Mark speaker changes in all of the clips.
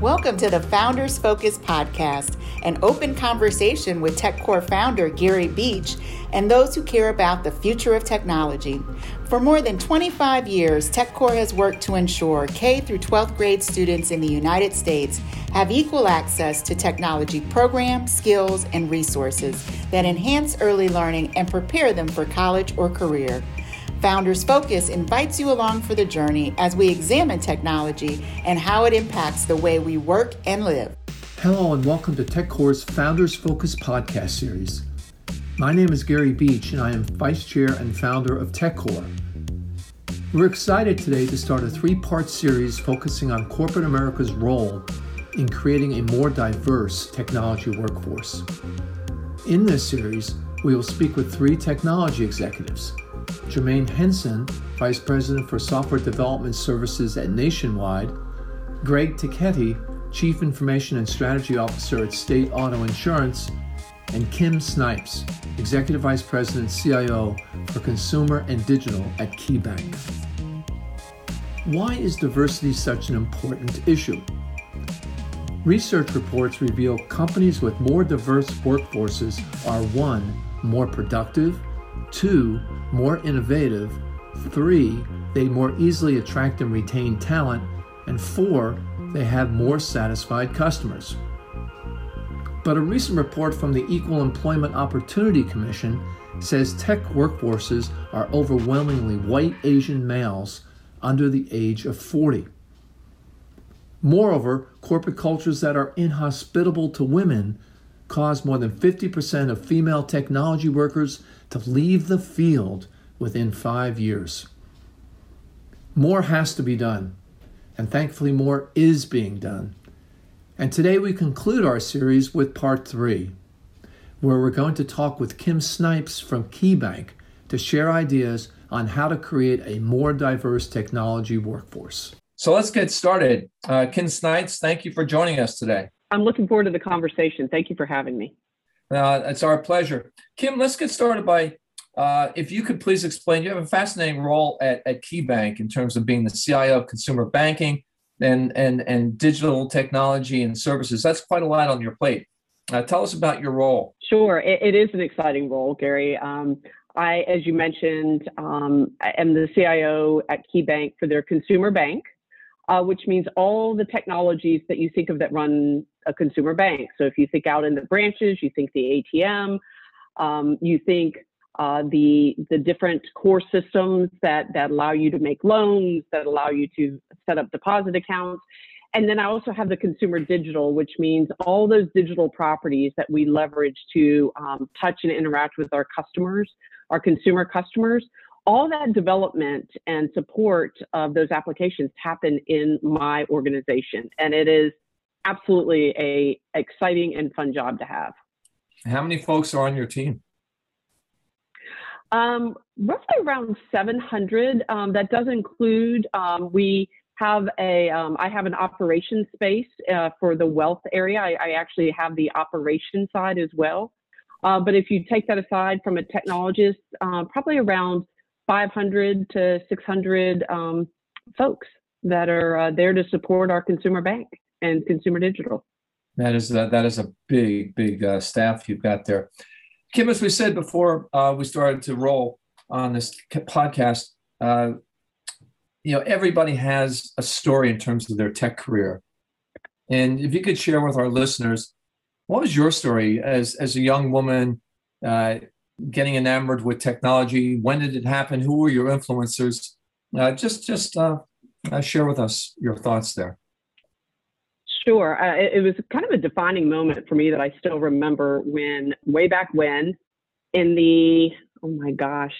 Speaker 1: Welcome to the Founders Focus podcast, an open conversation with TechCorps founder Gary Beach and those who care about the future of technology. For more than 25 years, TechCorps has worked to ensure K through 12th grade students in the United States have equal access to technology programs, skills, and resources that enhance early learning and prepare them for college or career. Founders Focus invites you along for the journey as we examine technology and how it impacts the way we work and live.
Speaker 2: Hello, and welcome to TechCorps's Founders Focus podcast series. My name is Gary Beach, and I am Vice Chair and founder of TechCorps. We're excited today to start a three part series focusing on corporate America's role in creating a more diverse technology workforce. In this series, we will speak with three technology executives Jermaine Henson, Vice President for Software Development Services at Nationwide, Greg Tiketti, Chief Information and Strategy Officer at State Auto Insurance, and Kim Snipes, Executive Vice President CIO for Consumer and Digital at KeyBank. Why is diversity such an important issue? Research reports reveal companies with more diverse workforces are one, more productive, two, more innovative, three, they more easily attract and retain talent, and four, they have more satisfied customers. But a recent report from the Equal Employment Opportunity Commission says tech workforces are overwhelmingly white Asian males under the age of 40. Moreover, corporate cultures that are inhospitable to women cause more than 50% of female technology workers to leave the field within five years. More has to be done, and thankfully, more is being done. And today we conclude our series with part three, where we're going to talk with Kim Snipes from KeyBank to share ideas on how to create a more diverse technology workforce. So let's get started. Uh, Kim Snipes, thank you for joining us today.
Speaker 3: I'm looking forward to the conversation. Thank you for having me.
Speaker 2: Uh, it's our pleasure. Kim, let's get started by uh, if you could please explain. You have a fascinating role at, at KeyBank in terms of being the CIO of consumer banking and and and digital technology and services. That's quite a lot on your plate. Uh, tell us about your role.
Speaker 3: Sure, it, it is an exciting role, Gary. Um, I, as you mentioned, um, I am the CIO at KeyBank for their consumer bank, uh, which means all the technologies that you think of that run a consumer bank. So if you think out in the branches, you think the ATM, um, you think uh, the the different core systems that that allow you to make loans, that allow you to set up deposit accounts. And then I also have the consumer digital, which means all those digital properties that we leverage to um, touch and interact with our customers, our consumer customers. All that development and support of those applications happen in my organization, and it is absolutely a exciting and fun job to have.
Speaker 2: How many folks are on your team?
Speaker 3: Um, roughly around 700. Um, that does include um, we have a um, I have an operations space uh, for the wealth area. I, I, actually have the operation side as well. Uh, but if you take that aside from a technologist, uh, probably around 500 to 600 um, folks that are uh, there to support our consumer bank and consumer digital.
Speaker 2: That is uh, that is a big big uh, staff you've got there. Kim, as we said before uh, we started to roll on this podcast, uh, you know, everybody has a story in terms of their tech career. And if you could share with our listeners, what was your story as, as a young woman uh, getting enamored with technology? When did it happen? Who were your influencers? Uh, just just uh, share with us your thoughts there.
Speaker 3: Sure. Uh, it, it, was kind of a defining moment for me that I still remember when, way back when, in the, oh my gosh,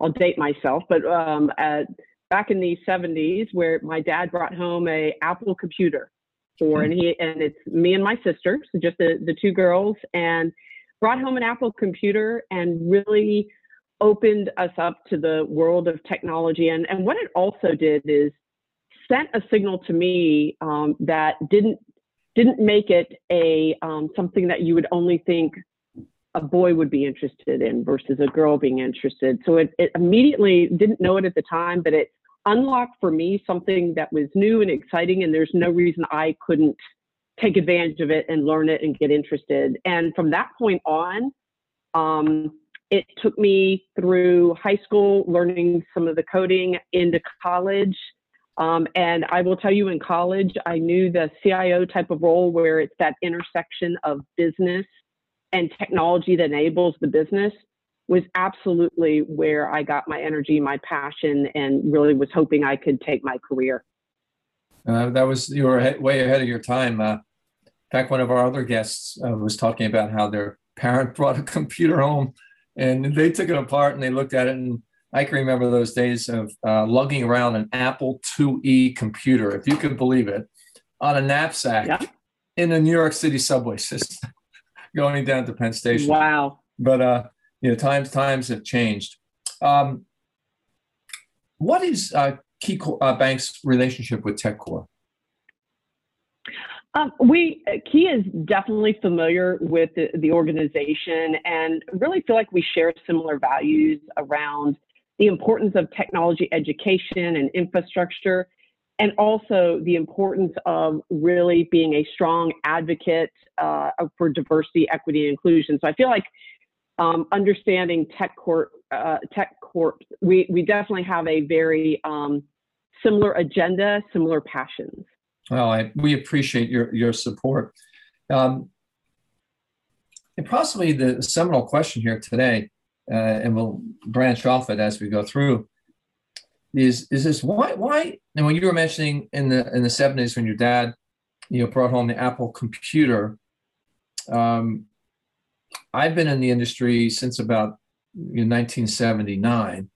Speaker 3: I'll date myself, but um, at, back in the 70s, where my dad brought home a Apple computer for, and he, and it's me and my sister, so just the, the two girls, and brought home an Apple computer and really opened us up to the world of technology. And, and what it also did is sent a signal to me um, that didn't didn't make it a um, something that you would only think a boy would be interested in versus a girl being interested. So it, it immediately didn't know it at the time, but it unlocked for me something that was new and exciting, and there's no reason I couldn't take advantage of it and learn it and get interested. And from that point on, um, it took me through high school, learning some of the coding into college. Um, and I will tell you in college, I knew the CIO type of role where it's that intersection of business and technology that enables the business was absolutely where I got my energy, my passion, and really was hoping I could take my career.
Speaker 2: Uh, that was you were way ahead of your time. Uh, in fact, one of our other guests uh, was talking about how their parent brought a computer home, and they took it apart and they looked at it, and I can remember those days of uh, lugging around an Apple IIe computer, if you could believe it, on a knapsack yeah. in the New York City subway system, going down to Penn Station.
Speaker 3: Wow!
Speaker 2: But uh, you know, times times have changed. Um, what is uh, Key uh, Bank's relationship with TechCorps?
Speaker 3: Um, we Key is definitely familiar with the, the, organization and really feel like we share similar values around the importance of technology education and infrastructure, and also the importance of really being a strong advocate uh, for diversity, equity, and inclusion. So I feel like um, understanding tech corp, uh, tech corp, we, we definitely have a very um, similar agenda, similar passions.
Speaker 2: Well, I, we appreciate your, your support. Um, and possibly the seminal question here today, uh, and we'll branch off it as we go through, is is this why why? And when you were mentioning in the in the seventies when your dad, you know, brought home the Apple computer, um, I've been in the industry since about you know, 1979.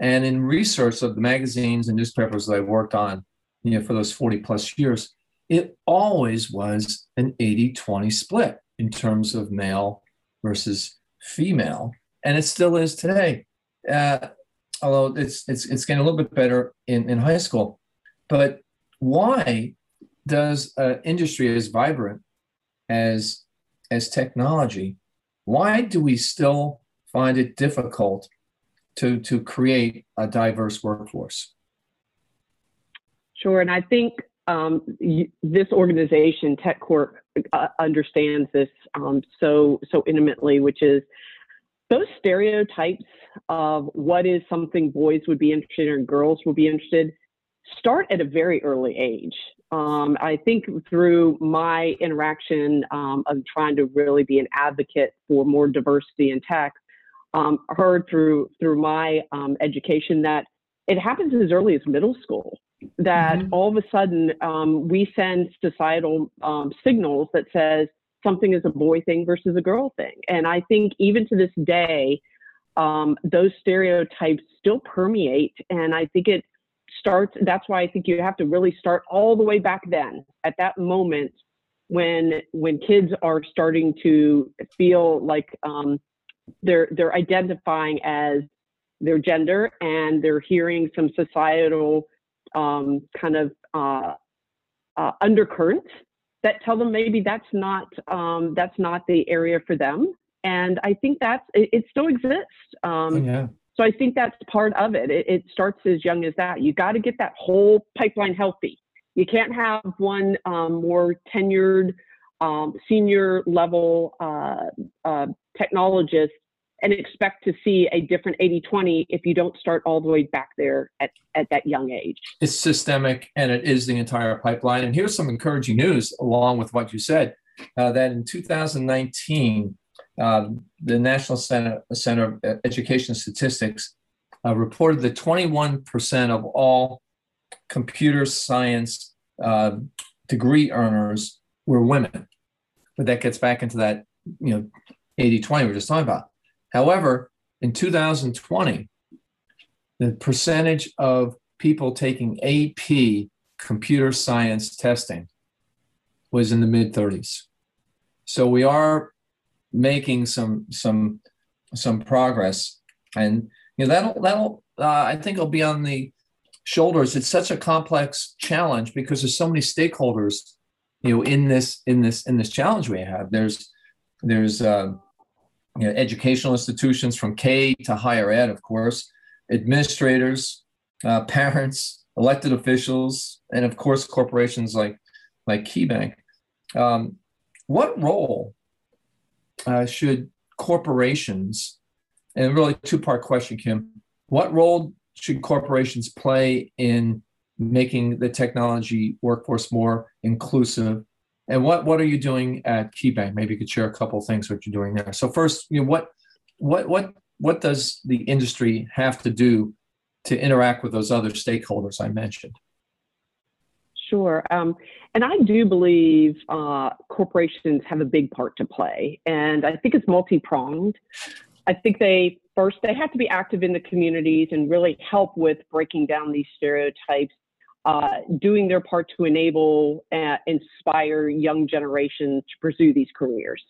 Speaker 2: And in research of the magazines and newspapers that I worked on, you know, for those 40 plus years, it always was an 80 20 split in terms of male versus female. And it still is today. Uh, although it's, it's, it's getting a little bit better in, in high school. But why does an industry as vibrant as, as technology why do we still find it difficult to, to create a diverse workforce?
Speaker 3: Sure, and I think um, this organization, TechCorp, uh, understands this um, so so intimately, which is those stereotypes of what is something boys would be interested in and girls would be interested start at a very early age. Um, I think through my interaction um, of trying to really be an advocate for more diversity in tech, um, heard through through my um, education that it happens as early as middle school. That mm-hmm. all of a sudden um, we send societal um, signals that says something is a boy thing versus a girl thing, and I think even to this day, those stereotypes still permeate, and I think it starts that's why i think you have to really start all the way back then at that moment when when kids are starting to feel like um, they're they're identifying as their gender and they're hearing some societal um, kind of uh, uh, undercurrents that tell them maybe that's not um, that's not the area for them and i think that's it, it still exists um,
Speaker 2: oh, yeah
Speaker 3: so I think that's part of it. It, it starts as young as that. You got to get that whole pipeline healthy. You can't have one um, more tenured um, senior level uh, uh, technologist and expect to see a different 80-20 if you don't start all the way back there at, at that young age.
Speaker 2: It's systemic and it is the entire pipeline. And here's some encouraging news along with what you said, uh, that in 2019, uh, the National Center, Center of Education Statistics uh, reported that 21% of all computer science uh, degree earners were women. But that gets back into that, you know, 80 20 we we're just talking about. However, in 2020, the percentage of people taking AP computer science testing was in the mid 30s. So we are making some some some progress, and you know that'll that'll uh, I think it'll be on the shoulders. It's such a complex challenge because there's so many stakeholders, you know, in this in this in this challenge we have. There's there's uh, you know, educational institutions from K to higher ed, of course, administrators, uh, parents, elected officials, and of course corporations like like KeyBank. Um, what role uh, should corporations, and really two part question, Kim, what role should corporations play in making the technology workforce more inclusive? And what, what are you doing at KeyBank? Maybe you could share a couple things what you're doing there. So first, you know, what what what what does the industry have to do to interact with those other stakeholders I mentioned?
Speaker 3: Sure. Um, and I do believe uh, corporations have a big part to play. And I think it's multi pronged. I think they first they have to be active in the communities and really help with breaking down these stereotypes, uh, doing their part to enable and inspire young generations to pursue these careers.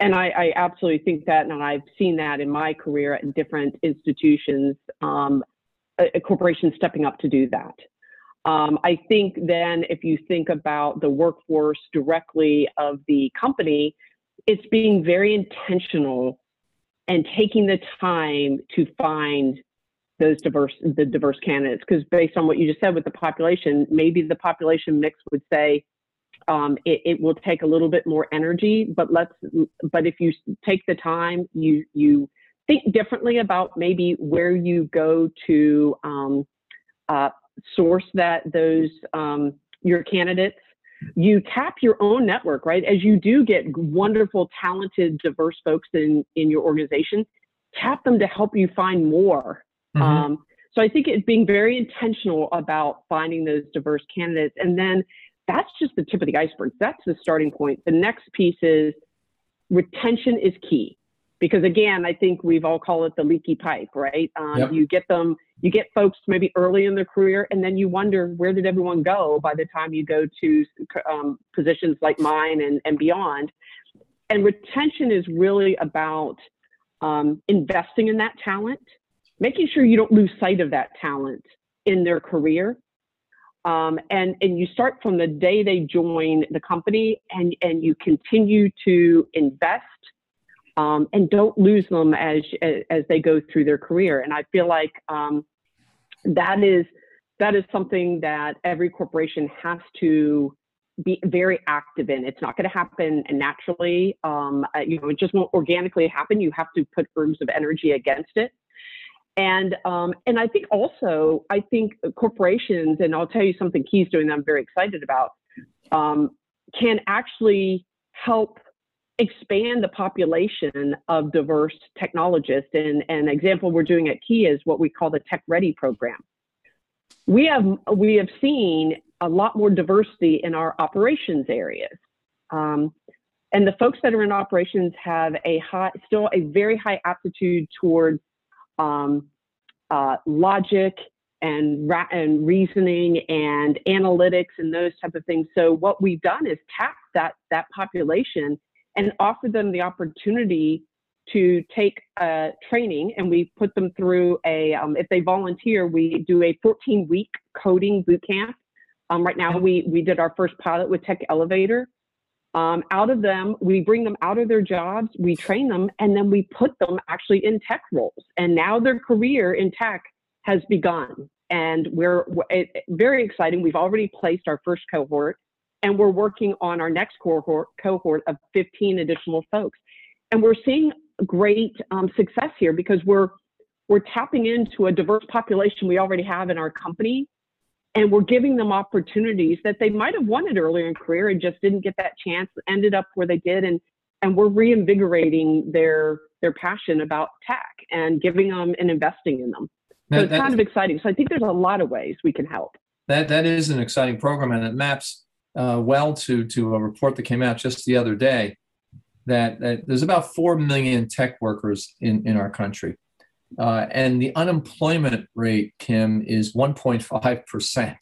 Speaker 3: And I, I, absolutely think that, and I've seen that in my career at different institutions, um, a, a corporation stepping up to do that. Um, I think then if you think about the workforce directly of the company, it's being very intentional and taking the time to find those diverse the diverse candidates because based on what you just said with the population maybe the population mix would say um, it, it, will take a little bit more energy but let's but if you take the time you you think differently about maybe where you go to um, uh, source that those um, your candidates you tap your own network right? As you do get wonderful talented diverse folks in in your organization tap them to help you find more mm-hmm. um, so i think it's being very intentional about finding those diverse candidates and then that's just the tip of the iceberg that's the starting point the next piece is retention is key because again i think we've all called it the leaky pipe right um, yep. you get them you get folks maybe early in their career and then you wonder where did everyone go by the time you go to um, positions like mine and, and beyond and retention is really about um, investing in that talent making sure you don't lose sight of that talent in their career um, and and you start from the day they join the company and and you continue to invest um, and don't lose them as as they go through their career. And I feel like um, that is that is something that every corporation has to be very active in. It's not going to happen naturally. Um, you know, it just won't organically happen. You have to put herbs of energy against it. And um, and I think also I think corporations, and I'll tell you something Key's doing that I'm very excited about, um, can actually help expand the population of diverse technologists. And, an example we're doing at Key is what we call the Tech Ready program. We have we have seen a lot more diversity in our operations areas. Um, and the folks that are in operations have a high, still a very high aptitude towards um, uh, logic and, ra- and reasoning and analytics and those type of things. So what we've done is tap that that population and offer them the opportunity to take a training and we put them through a um, if they volunteer we do a 14 week coding boot camp um, right now we we did our first pilot with tech elevator um, out of them we bring them out of their jobs we train them and then we put them actually in tech roles. And now their career in tech has begun. And we're it, very exciting. We've already placed our first cohort and we're working on our next cohort, cohort of 15 additional folks. And we're seeing great um, success here because we're we're tapping into a diverse population we already have in our company, and we're giving them opportunities that they might have wanted earlier in career and just didn't get that chance. Ended up where they did, and and we're reinvigorating their their passion about tech and giving them and investing in them. So that, it's kind of exciting. So I think there's a lot of ways we can help.
Speaker 2: That that is an exciting program, and it maps uh, well to to a report that came out just the other day that, that there's about four million tech workers in in our country, uh, and the unemployment rate, Kim, is 1.5 percent.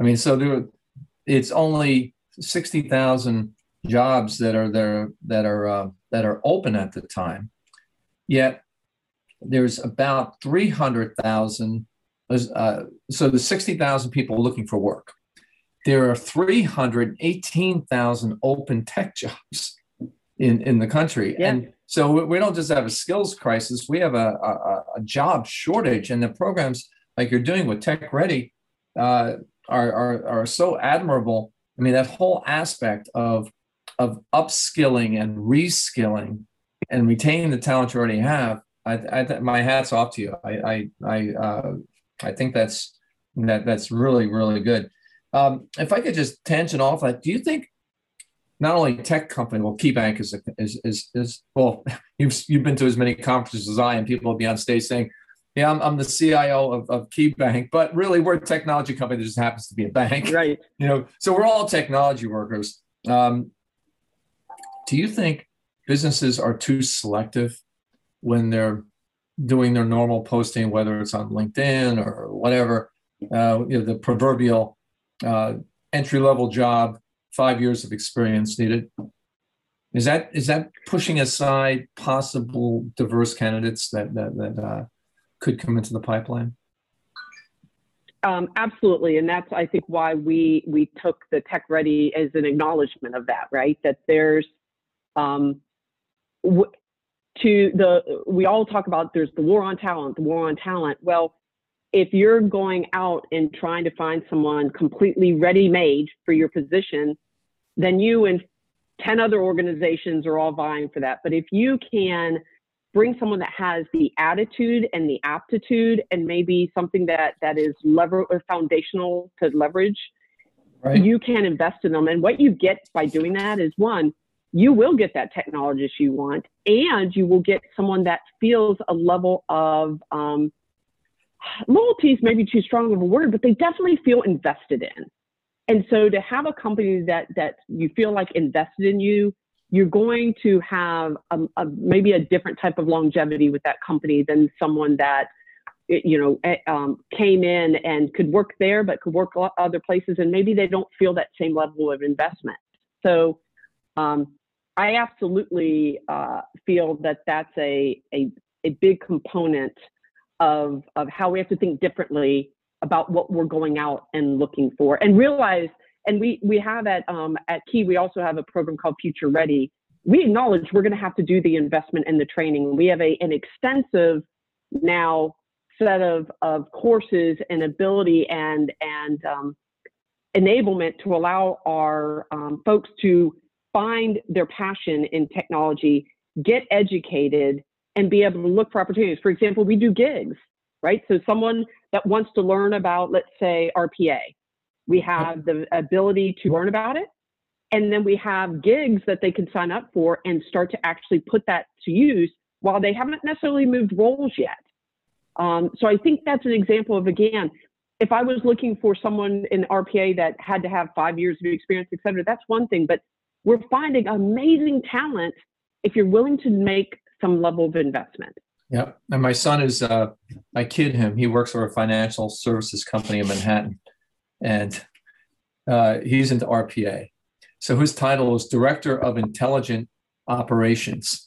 Speaker 2: I mean, so there, it's only 60,000 jobs that are there that are uh, that are open at the time, yet there's about 300,000. Uh, so there's 60,000 people looking for work there are 318,000 open tech jobs in, in the country. Yeah. And so we don't just have a skills crisis, we have a, a, a, job shortage. And the programs like you're doing with Tech Ready uh, are, are are so admirable. I mean, that whole aspect of of upskilling and reskilling and retaining the talent you already have. I, I my hats off to you. I I I, uh, I think that's that that's really really good. Um, if I could just tangent off that, do you think not only tech company, well, KeyBank is, is, is, is, well, you've, you've been to as many conferences as I, and people will be on stage saying, yeah, I'm, I'm the CIO of, of KeyBank, but really we're a technology company that just happens to be a bank.
Speaker 3: Right.
Speaker 2: You know, so we're all technology workers. Um, do you think businesses are too selective when they're doing their normal posting, whether it's on LinkedIn or whatever, uh, you know, the proverbial uh, entry level job five years of experience needed. Is that is that pushing aside possible diverse candidates that that, that uh, could come into the pipeline?
Speaker 3: Um, absolutely, and that's I think why we we took the Tech Ready as an acknowledgement of that, right? That there's um, w- to the we all talk about there's the war on talent, the war on talent. Well, if you're going out and trying to find someone completely ready made for your position, then you and 10 other organizations are all vying for that. But if you can bring someone that has the attitude and the aptitude and maybe something that that is lever or foundational to leverage, right. you can invest in them. And what you get by doing that is one, you will get that technologist you want, and you will get someone that feels a level of um, loyalty is maybe too strong of a word, but they definitely feel invested in. And so to have a company that that you feel like invested in you, you're going to have a, a, maybe a different type of longevity with that company than someone that you know eh, um, came in and could work there but could work other places and maybe they don't feel that same level of investment. So um, I absolutely uh, feel that that's a, a, a big component of, of how we have to think differently about what we're going out and looking for and realize and we we have at um, at key we also have a program called future ready. We acknowledge we're going to have to do the investment and the training. We have a an extensive now set of of courses and ability and and um, enablement to allow our um, folks to find their passion in technology get educated and be able to look for opportunities. For example, we do gigs, right? So someone that wants to learn about, let's say, RPA, we have the ability to learn about it. And then we have gigs that they can sign up for and start to actually put that to use while they haven't necessarily moved roles yet. Um, so I think that's an example of, again, if I was looking for someone in RPA that had to have five years of experience, et cetera, that's one thing. But we're finding amazing talent if you're willing to make some level of investment.
Speaker 2: Yeah. And my son is, uh, I kid him, he works for a financial services company in Manhattan and uh, he's into RPA. So his title is Director of Intelligent Operations.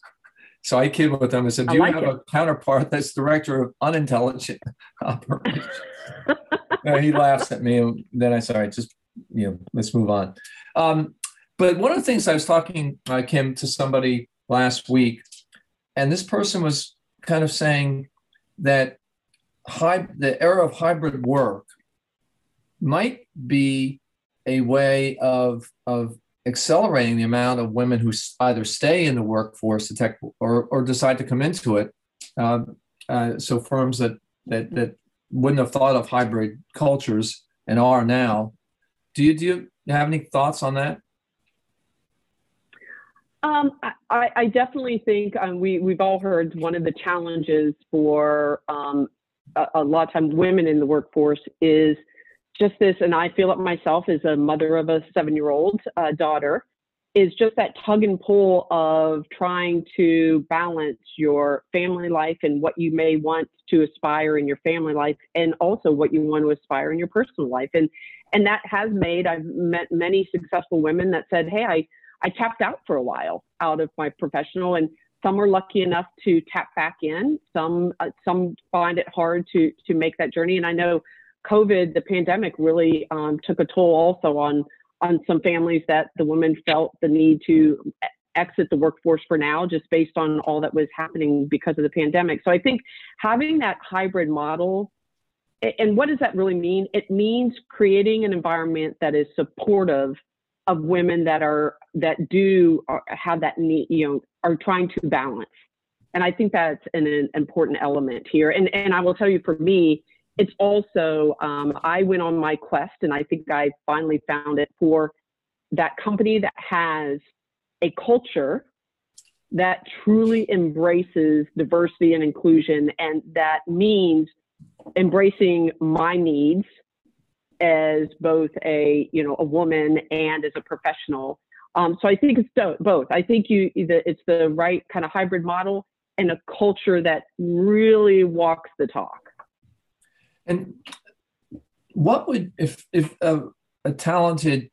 Speaker 2: So I kid with him. I said, Do I you like have it. a counterpart that's Director of Unintelligent Operations? he laughs at me. And then I said, All right, just, you know, let's move on. Um, but one of the things I was talking, uh, Kim, to somebody last week and this person was kind of saying that high, the era of hybrid work might be a way of, of accelerating the amount of women who either stay in the workforce tech, or, or decide to come into it. Uh, uh, so firms that, that, that wouldn't have thought of hybrid cultures and are now. Do you, do you have any thoughts on that?
Speaker 3: Um, I, I, definitely think um, we, we've all heard one of the challenges for um, a, a, lot of times women in the workforce is just this, and I feel it myself as a mother of a seven year old uh, daughter, is just that tug and pull of trying to balance your family life and what you may want to aspire in your family life and also what you want to aspire in your personal life. And, and that has made, I've met many successful women that said, Hey, I, I tapped out for a while out of my professional, and some are lucky enough to tap back in. Some uh, some find it hard to to make that journey, and I know COVID, the pandemic, really um, took a toll also on on some families that the women felt the need to exit the workforce for now, just based on all that was happening because of the pandemic. So I think having that hybrid model and what does that really mean? It means creating an environment that is supportive of women that are that do uh, have that need, you know, are trying to balance. And I think that's an, an important element here. And and I will tell you, for me, it's also um, I went on my quest, and I think I finally found it for that company that has a culture that truly embraces diversity and inclusion, and that means embracing my needs as both a you know a woman and as a professional. Um, so I think it's both. I think you it's the right kind of hybrid model and a culture that really walks the talk.
Speaker 2: And what would if if a, a talented,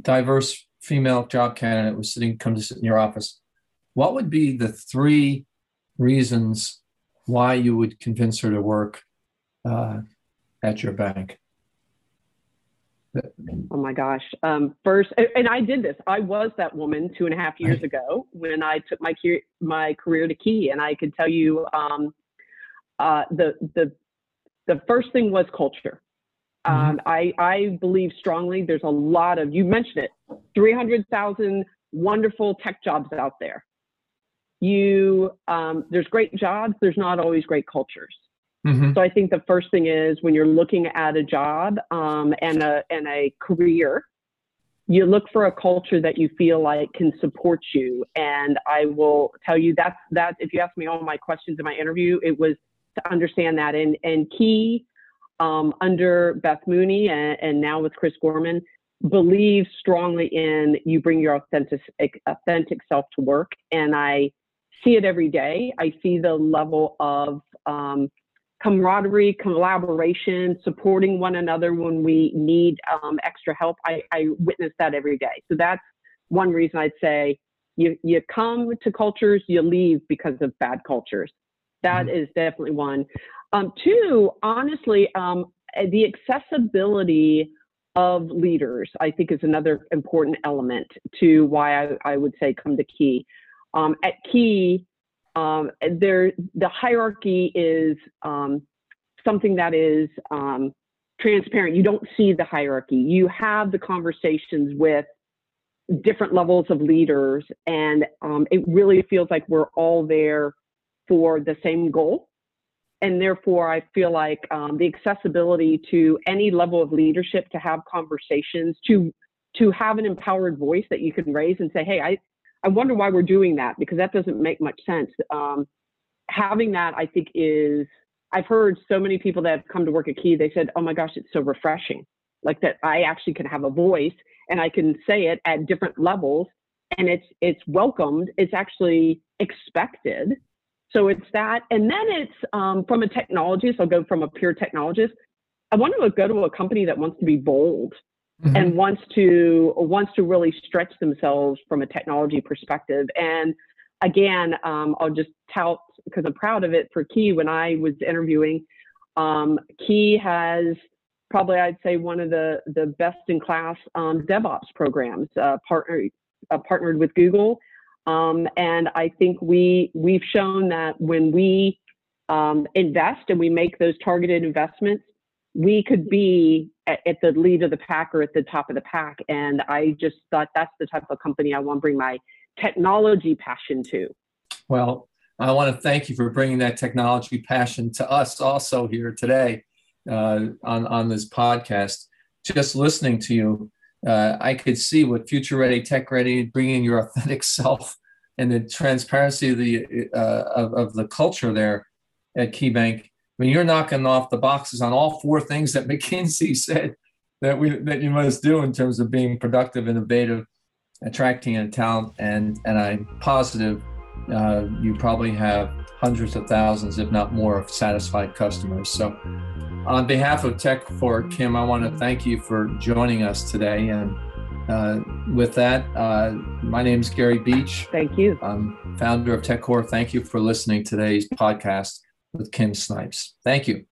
Speaker 2: diverse female job candidate was sitting come to sit in your office, what would be the three reasons why you would convince her to work uh, at your bank?
Speaker 3: Oh my gosh. Um, first, and I did this. I was that woman two and a half years ago when I took my my career to Key, and I could tell you um, uh, the the the first thing was culture. Mm-hmm. Um, I I believe strongly. There's a lot of you mentioned it, three hundred thousand wonderful tech jobs out there. You um, there's great jobs. There's not always great cultures. Mm-hmm. So I think the first thing is when you're looking at a job um, and a and a career, you look for a culture that you feel like can support you. And I will tell you that's that. If you ask me all my questions in my interview, it was to understand that. And and key um, under Beth Mooney and, and now with Chris Gorman, believe strongly in you bring your authentic authentic self to work. And I see it every day. I see the level of um, camaraderie, collaboration, supporting one another when we need um, extra help. I, I witness that every day. So that's one reason I'd say you, you come to cultures, you leave because of bad cultures. That mm-hmm. is definitely one. Um, two, honestly, um, the accessibility of leaders, I think, is another important element to why I, I would say come to Key. Um, at Key, um, there the hierarchy is um, something that is um, transparent. You don't see the hierarchy. You have the conversations with different levels of leaders, and um, it really feels like we're all there for the same goal. And therefore, I feel like um, the accessibility to any level of leadership to have conversations, to to have an empowered voice that you can raise and say, "Hey, I I wonder why we're doing that because that doesn't make much sense. Um, having that, I think, is I've heard so many people that have come to work at Key. They said, "Oh my gosh, it's so refreshing, like that I actually can have a voice and I can say it at different levels, and it's it's welcomed. It's actually expected." So it's that, and then it's um, from a technologist. I'll go from a pure technologist. I want to go to a company that wants to be bold mm-hmm. and wants to wants to really stretch themselves from a technology perspective. And again, um, I'll just tout because I'm proud of it for Key. When I was interviewing, um, Key has probably I'd say one of the the best in class um, DevOps programs. Uh, uh, partnered with Google, um, and I think we we've shown that when we um, invest and we make those targeted investments, we could be at, at, the lead of the pack or at the top of the pack. And I just thought that's the type of company I want to bring my technology passion to.
Speaker 2: Well, I want to thank you for bringing that technology passion to us also here today uh, on, on this podcast. Just listening to you, uh, I could see what future ready, tech ready, bringing your authentic self and the transparency of the, uh, of, of the culture there at KeyBank mean, you're knocking off the boxes on all four things that McKinsey said that we that you must do in terms of being productive, innovative, attracting a talent, and and I'm positive uh, you probably have hundreds of thousands, if not more, of satisfied customers. So, on behalf of Tech for Kim, I want to thank you for joining us today. And uh, with that, uh, my name is Gary Beach.
Speaker 3: Thank you.
Speaker 2: I'm founder of TechCorps. Thank you for listening to today's podcast with Kim Snipes. Thank you.